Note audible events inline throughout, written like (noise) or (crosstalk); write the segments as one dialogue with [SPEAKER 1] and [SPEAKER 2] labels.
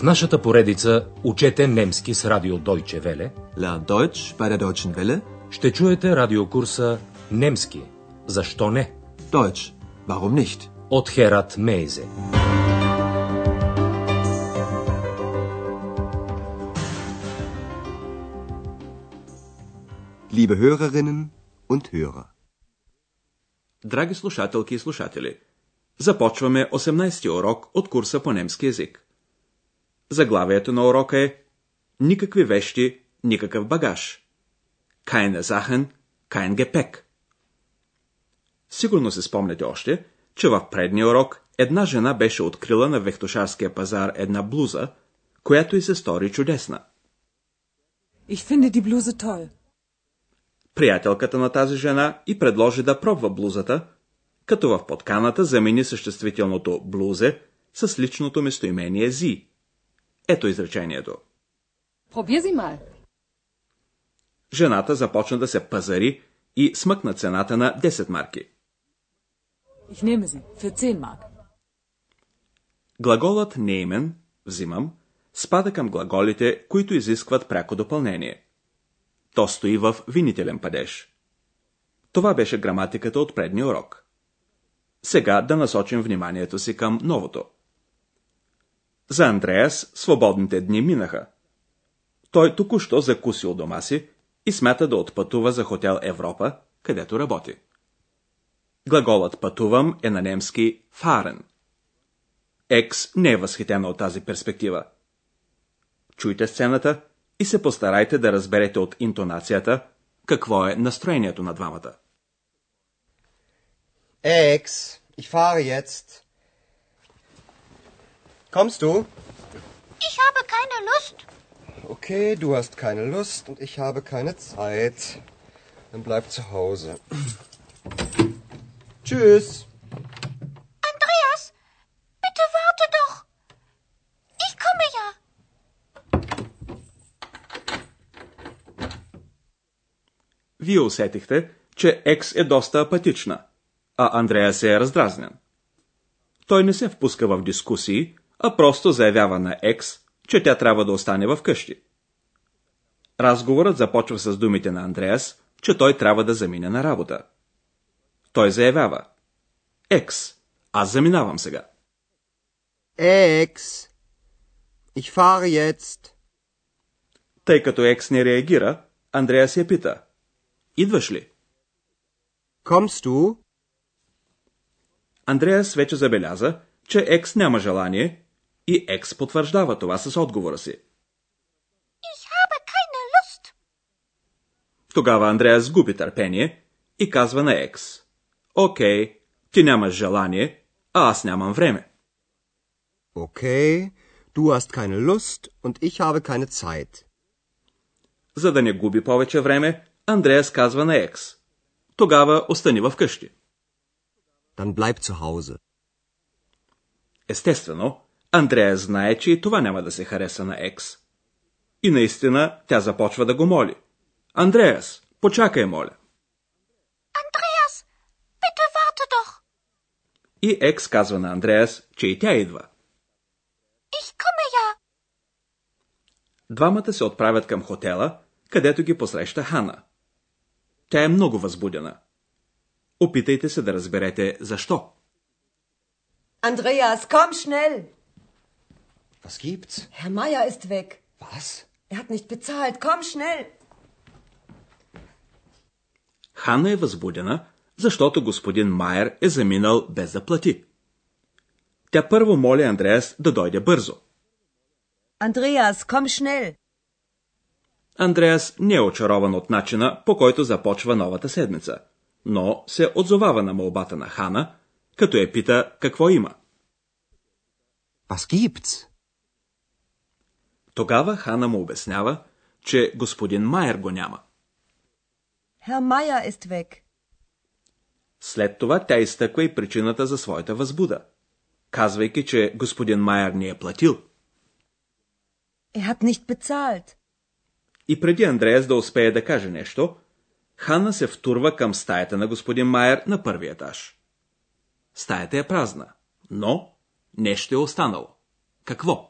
[SPEAKER 1] В нашата поредица Учете немски с радио Deutsche Welle
[SPEAKER 2] Lern Deutsch bei der Deutschen Welle.
[SPEAKER 1] ще чуете радиокурса Немски. Защо не?
[SPEAKER 2] Deutsch. Warum nicht?
[SPEAKER 1] От Херат Мейзе.
[SPEAKER 2] Liebe Hörerinnen und Hörer.
[SPEAKER 3] Драги слушателки и слушатели, започваме 18-ти урок от курса по немски язик. Заглавието на урока е Никакви вещи, никакъв багаж. Keine Sachen, kein Gepäck. Сигурно се спомняте още, че в предния урок една жена беше открила на вехтошарския пазар една блуза, която й се стори чудесна.
[SPEAKER 4] Ich finde die Bluse toll.
[SPEAKER 3] Приятелката на тази жена и предложи да пробва блузата, като в подканата замени съществителното блузе с личното местоимение зи. Ето изречението.
[SPEAKER 4] Probier sie mal.
[SPEAKER 3] Жената започна да се пазари и смъкна цената на 10 марки.
[SPEAKER 4] Ich nehme sie. Für 10 Mark.
[SPEAKER 3] Глаголът nehmen, взимам, спада към глаголите, които изискват пряко допълнение. То стои в винителен падеж. Това беше граматиката от предния урок. Сега да насочим вниманието си към новото. За Андреас свободните дни минаха. Той току-що закусил дома си и смята да отпътува за хотел Европа, където работи. Глаголът пътувам е на немски fahren. Екс не е възхитена от тази перспектива. Чуйте сцената и се постарайте да разберете от интонацията какво е настроението на двамата.
[SPEAKER 5] Ex, ich fahre jetzt. Kommst du?
[SPEAKER 6] Ich habe keine Lust.
[SPEAKER 5] Okay, du hast keine Lust und ich habe keine Zeit. Dann bleib zu Hause. (clears throat) Tschüss.
[SPEAKER 6] Andreas, bitte warte doch. Ich komme ja.
[SPEAKER 3] Вие усетихте, че Екс е доста апатична, а Андрея се е раздразнен. Той не се впуска в дискусии, а просто заявява на Екс, че тя трябва да остане в къщи. Разговорът започва с думите на Андреас, че той трябва да замине на работа. Той заявява Екс, аз заминавам сега.
[SPEAKER 5] Ex, ich fahre jetzt.
[SPEAKER 3] Тъй като Екс не реагира, Андреас я пита Идваш ли?
[SPEAKER 5] Kommst du?
[SPEAKER 3] Андреас вече забеляза, че Екс няма желание и Екс потвърждава това с отговора си.
[SPEAKER 6] Ich habe keine Lust.
[SPEAKER 3] Тогава Андреас губи търпение и казва на Екс. Окей, ти нямаш желание, а аз нямам време.
[SPEAKER 5] Okay, du hast keine Lust und ich habe keine Zeit.
[SPEAKER 3] За да не губи повече време, Андреас казва на Екс. Тогава остани в къщи.
[SPEAKER 5] Dann bleib zu Hause.
[SPEAKER 3] Естествено, Андреас знае, че и това няма да се хареса на Екс. И наистина тя започва да го моли. Андреас, почакай, моля.
[SPEAKER 6] Andreas, bitte warte doch.
[SPEAKER 3] И Екс казва на Андреас, че и тя идва.
[SPEAKER 6] Ich komme ja.
[SPEAKER 3] Двамата се отправят към хотела, където ги посреща Хана. Тя е много възбудена. Опитайте се да разберете защо.
[SPEAKER 7] Andreas, komm schnell!
[SPEAKER 5] Was gibt's?
[SPEAKER 7] Herr Meier ist weg.
[SPEAKER 5] Was?
[SPEAKER 7] Er hat nicht bezahlt. Komm schnell!
[SPEAKER 3] Хана е възбудена, защото господин Майер е заминал без да плати. Тя първо моли Андреас да дойде бързо.
[SPEAKER 7] Andreas, komm schnell!
[SPEAKER 3] Андреас не е очарован от начина, по който започва новата седмица, но се отзовава на молбата на Хана, като я пита какво има.
[SPEAKER 5] Was gibt's?
[SPEAKER 3] Тогава Хана му обяснява, че господин Майер го няма.
[SPEAKER 7] Herr Meier ist weg.
[SPEAKER 3] След това тя изтъква и причината за своята възбуда, казвайки, че господин Майер не е платил.
[SPEAKER 7] Er hat nicht bezahlt.
[SPEAKER 3] И преди Андреас да успее да каже нещо, Хана се втурва към стаята на господин Майер на първи етаж. Стаята е празна, но нещо е останало. Какво?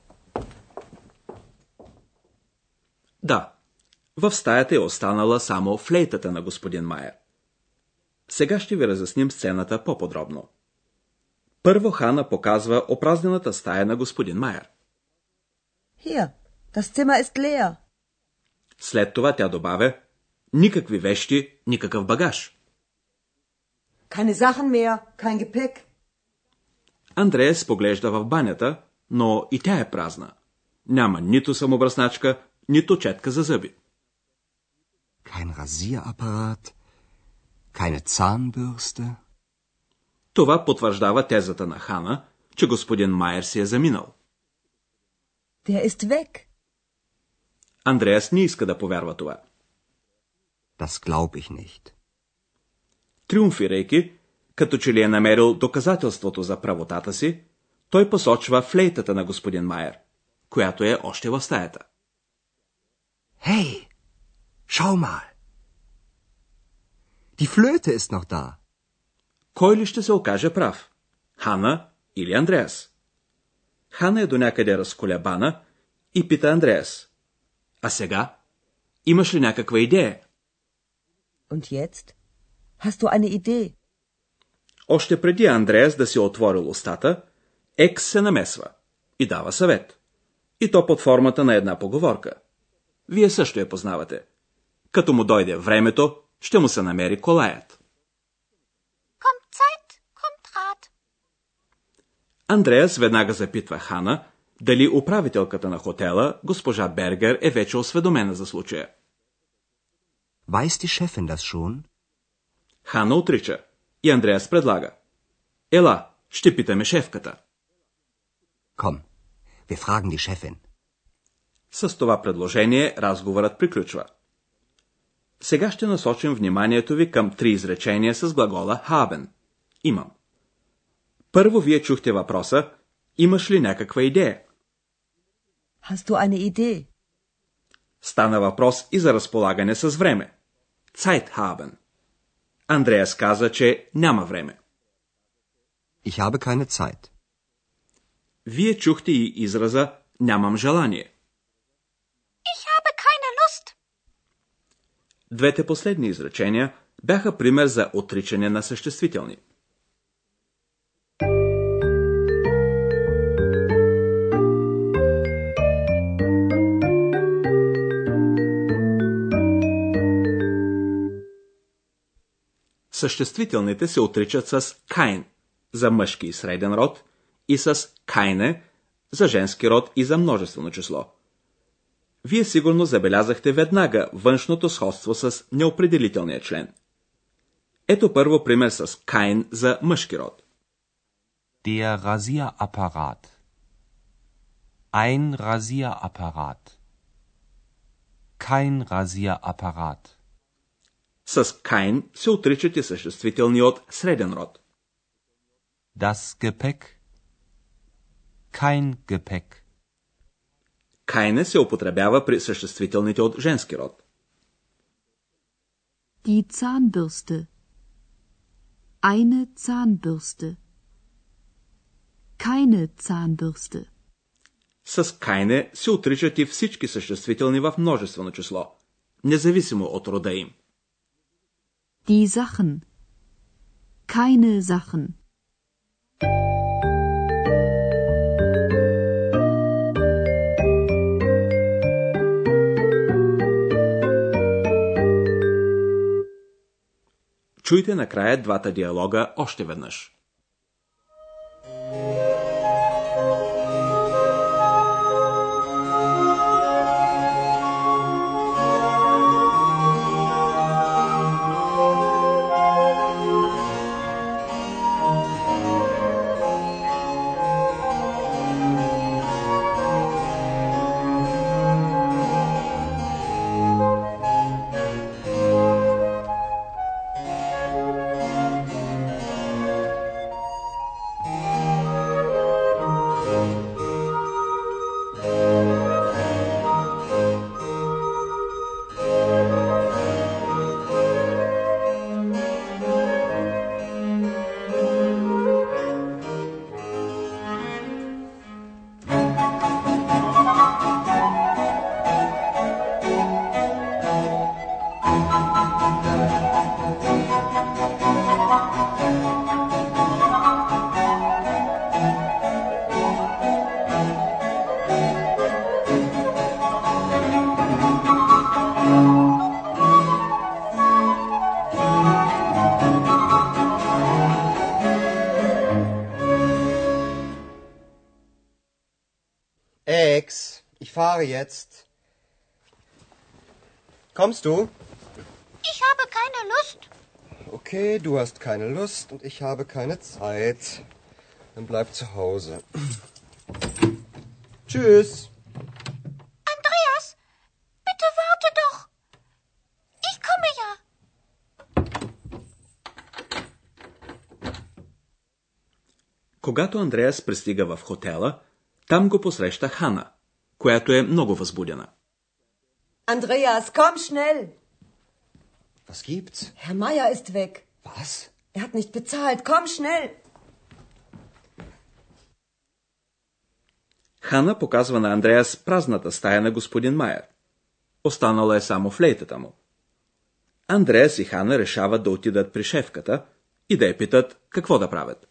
[SPEAKER 3] Да, в стаята е останала само флейтата на господин Майер. Сега ще ви разясним сцената по-подробно. Първо Хана показва опразнената стая на господин Майер.
[SPEAKER 7] Hier. Das Zimmer ist leer.
[SPEAKER 3] След това тя добавя никакви вещи, никакъв багаж.
[SPEAKER 7] Keine Sachen mehr, kein Gepäck.
[SPEAKER 3] Андреас поглежда в банята, но и тя е празна. Няма нито самобръсначка, нито четка за зъби.
[SPEAKER 2] Kein Rasierapparat, keine Zahnbürste.
[SPEAKER 3] Това потвърждава тезата на Хана, че господин Майер си е заминал.
[SPEAKER 7] Der ist weg.
[SPEAKER 3] Андреас не иска да повярва това.
[SPEAKER 2] Das glaub ich nicht.
[SPEAKER 3] Триумфирайки, като че ли е намерил доказателството за правотата си, той посочва флейтата на господин Майер, която е още в стаята.
[SPEAKER 2] Hey, schau mal. Die Flöte ist noch da.
[SPEAKER 3] Кой ли ще се окаже прав? Хана или Андреас? Хана е до някъде разколебана и пита Андреас. А сега? Имаш ли някаква идея?
[SPEAKER 7] Und jetzt? Hast du eine Idee?
[SPEAKER 3] Още преди Андреас да си е отворил устата, Екс се намесва и дава съвет. И то под формата на една поговорка. Вие също я познавате. Като му дойде времето, ще му се намери колаят.
[SPEAKER 6] Kommt Zeit, kommt Rat.
[SPEAKER 3] Андреас веднага запитва Хана дали управителката на хотела, госпожа Бергер, е вече осведомена за случая.
[SPEAKER 2] Weiß die Chefin das schon?
[SPEAKER 3] Хана отрича и Андреас предлага. Ела, ще питаме шефката.
[SPEAKER 2] Komm, wir fragen die Chefin.
[SPEAKER 3] С това предложение разговорът приключва. Сега ще насочим вниманието ви към три изречения с глагола haben. Имам. Първо вие чухте въпроса Имаш ли някаква идея?
[SPEAKER 7] Hast du eine Idee?
[SPEAKER 3] Стана въпрос и за разполагане с време. Zeit haben. Андреас каза, че няма време.
[SPEAKER 2] Ich habe keine Zeit.
[SPEAKER 3] Вие чухте и израза нямам желание.
[SPEAKER 6] Ich habe keine Lust.
[SPEAKER 3] Двете последни изречения бяха пример за отричане на съществителни. Съществителните се отричат с кайн за мъжки и среден род и с кайне за женски род и за множествено число. Вие сигурно забелязахте веднага външното сходство с неопределителния член. Ето първо пример с кайн за мъжки род.
[SPEAKER 1] Der Rasierapparat. Ein Rasierapparat. Kein Rasierapparat.
[SPEAKER 3] С кайн се отричат и съществителни от среден род.
[SPEAKER 1] Das Gepäck. Kein Gepäck.
[SPEAKER 3] Кайне се употребява при съществителните от женски род.
[SPEAKER 8] Die Zahnbürste. Eine Zahnbürste. Keine Zahnbürste.
[SPEAKER 3] С кайне се отричат и всички съществителни в множествено число, независимо от рода им.
[SPEAKER 8] Die Sachen. Keine Sachen.
[SPEAKER 3] Чуйте накрая двата диалога още веднъж.
[SPEAKER 5] Ex, ich fahre jetzt. Kommst du?
[SPEAKER 6] Ich habe keine Lust.
[SPEAKER 5] Okay, du hast keine Lust und ich habe keine Zeit. Dann bleib zu Hause. (clears throat) Tschüss.
[SPEAKER 3] Когато Андреас пристига в хотела, там го посреща Хана, която е много възбудена.
[SPEAKER 7] Andreas, komm schnell.
[SPEAKER 5] Was gibt's?
[SPEAKER 7] Herr Meier ist weg.
[SPEAKER 5] Was?
[SPEAKER 7] Er hat nicht bezahlt. Komm schnell.
[SPEAKER 3] Хана показва на Андреас празната стая на господин Майер. Останала е само флейтата му. Андреас и Хана решават да отидат при шефката и да я питат какво да правят.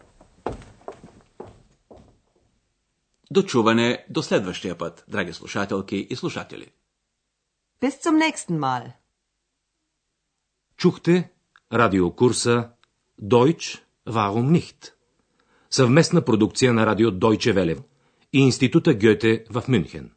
[SPEAKER 3] До чуване до следващия път, драги слушателки и слушатели.
[SPEAKER 7] Bis zum nächsten Mal.
[SPEAKER 1] Чухте радиокурса Deutsch Warum nicht? Съвместна продукция на радио Deutsche Welle и Института Гьоте в Мюнхен.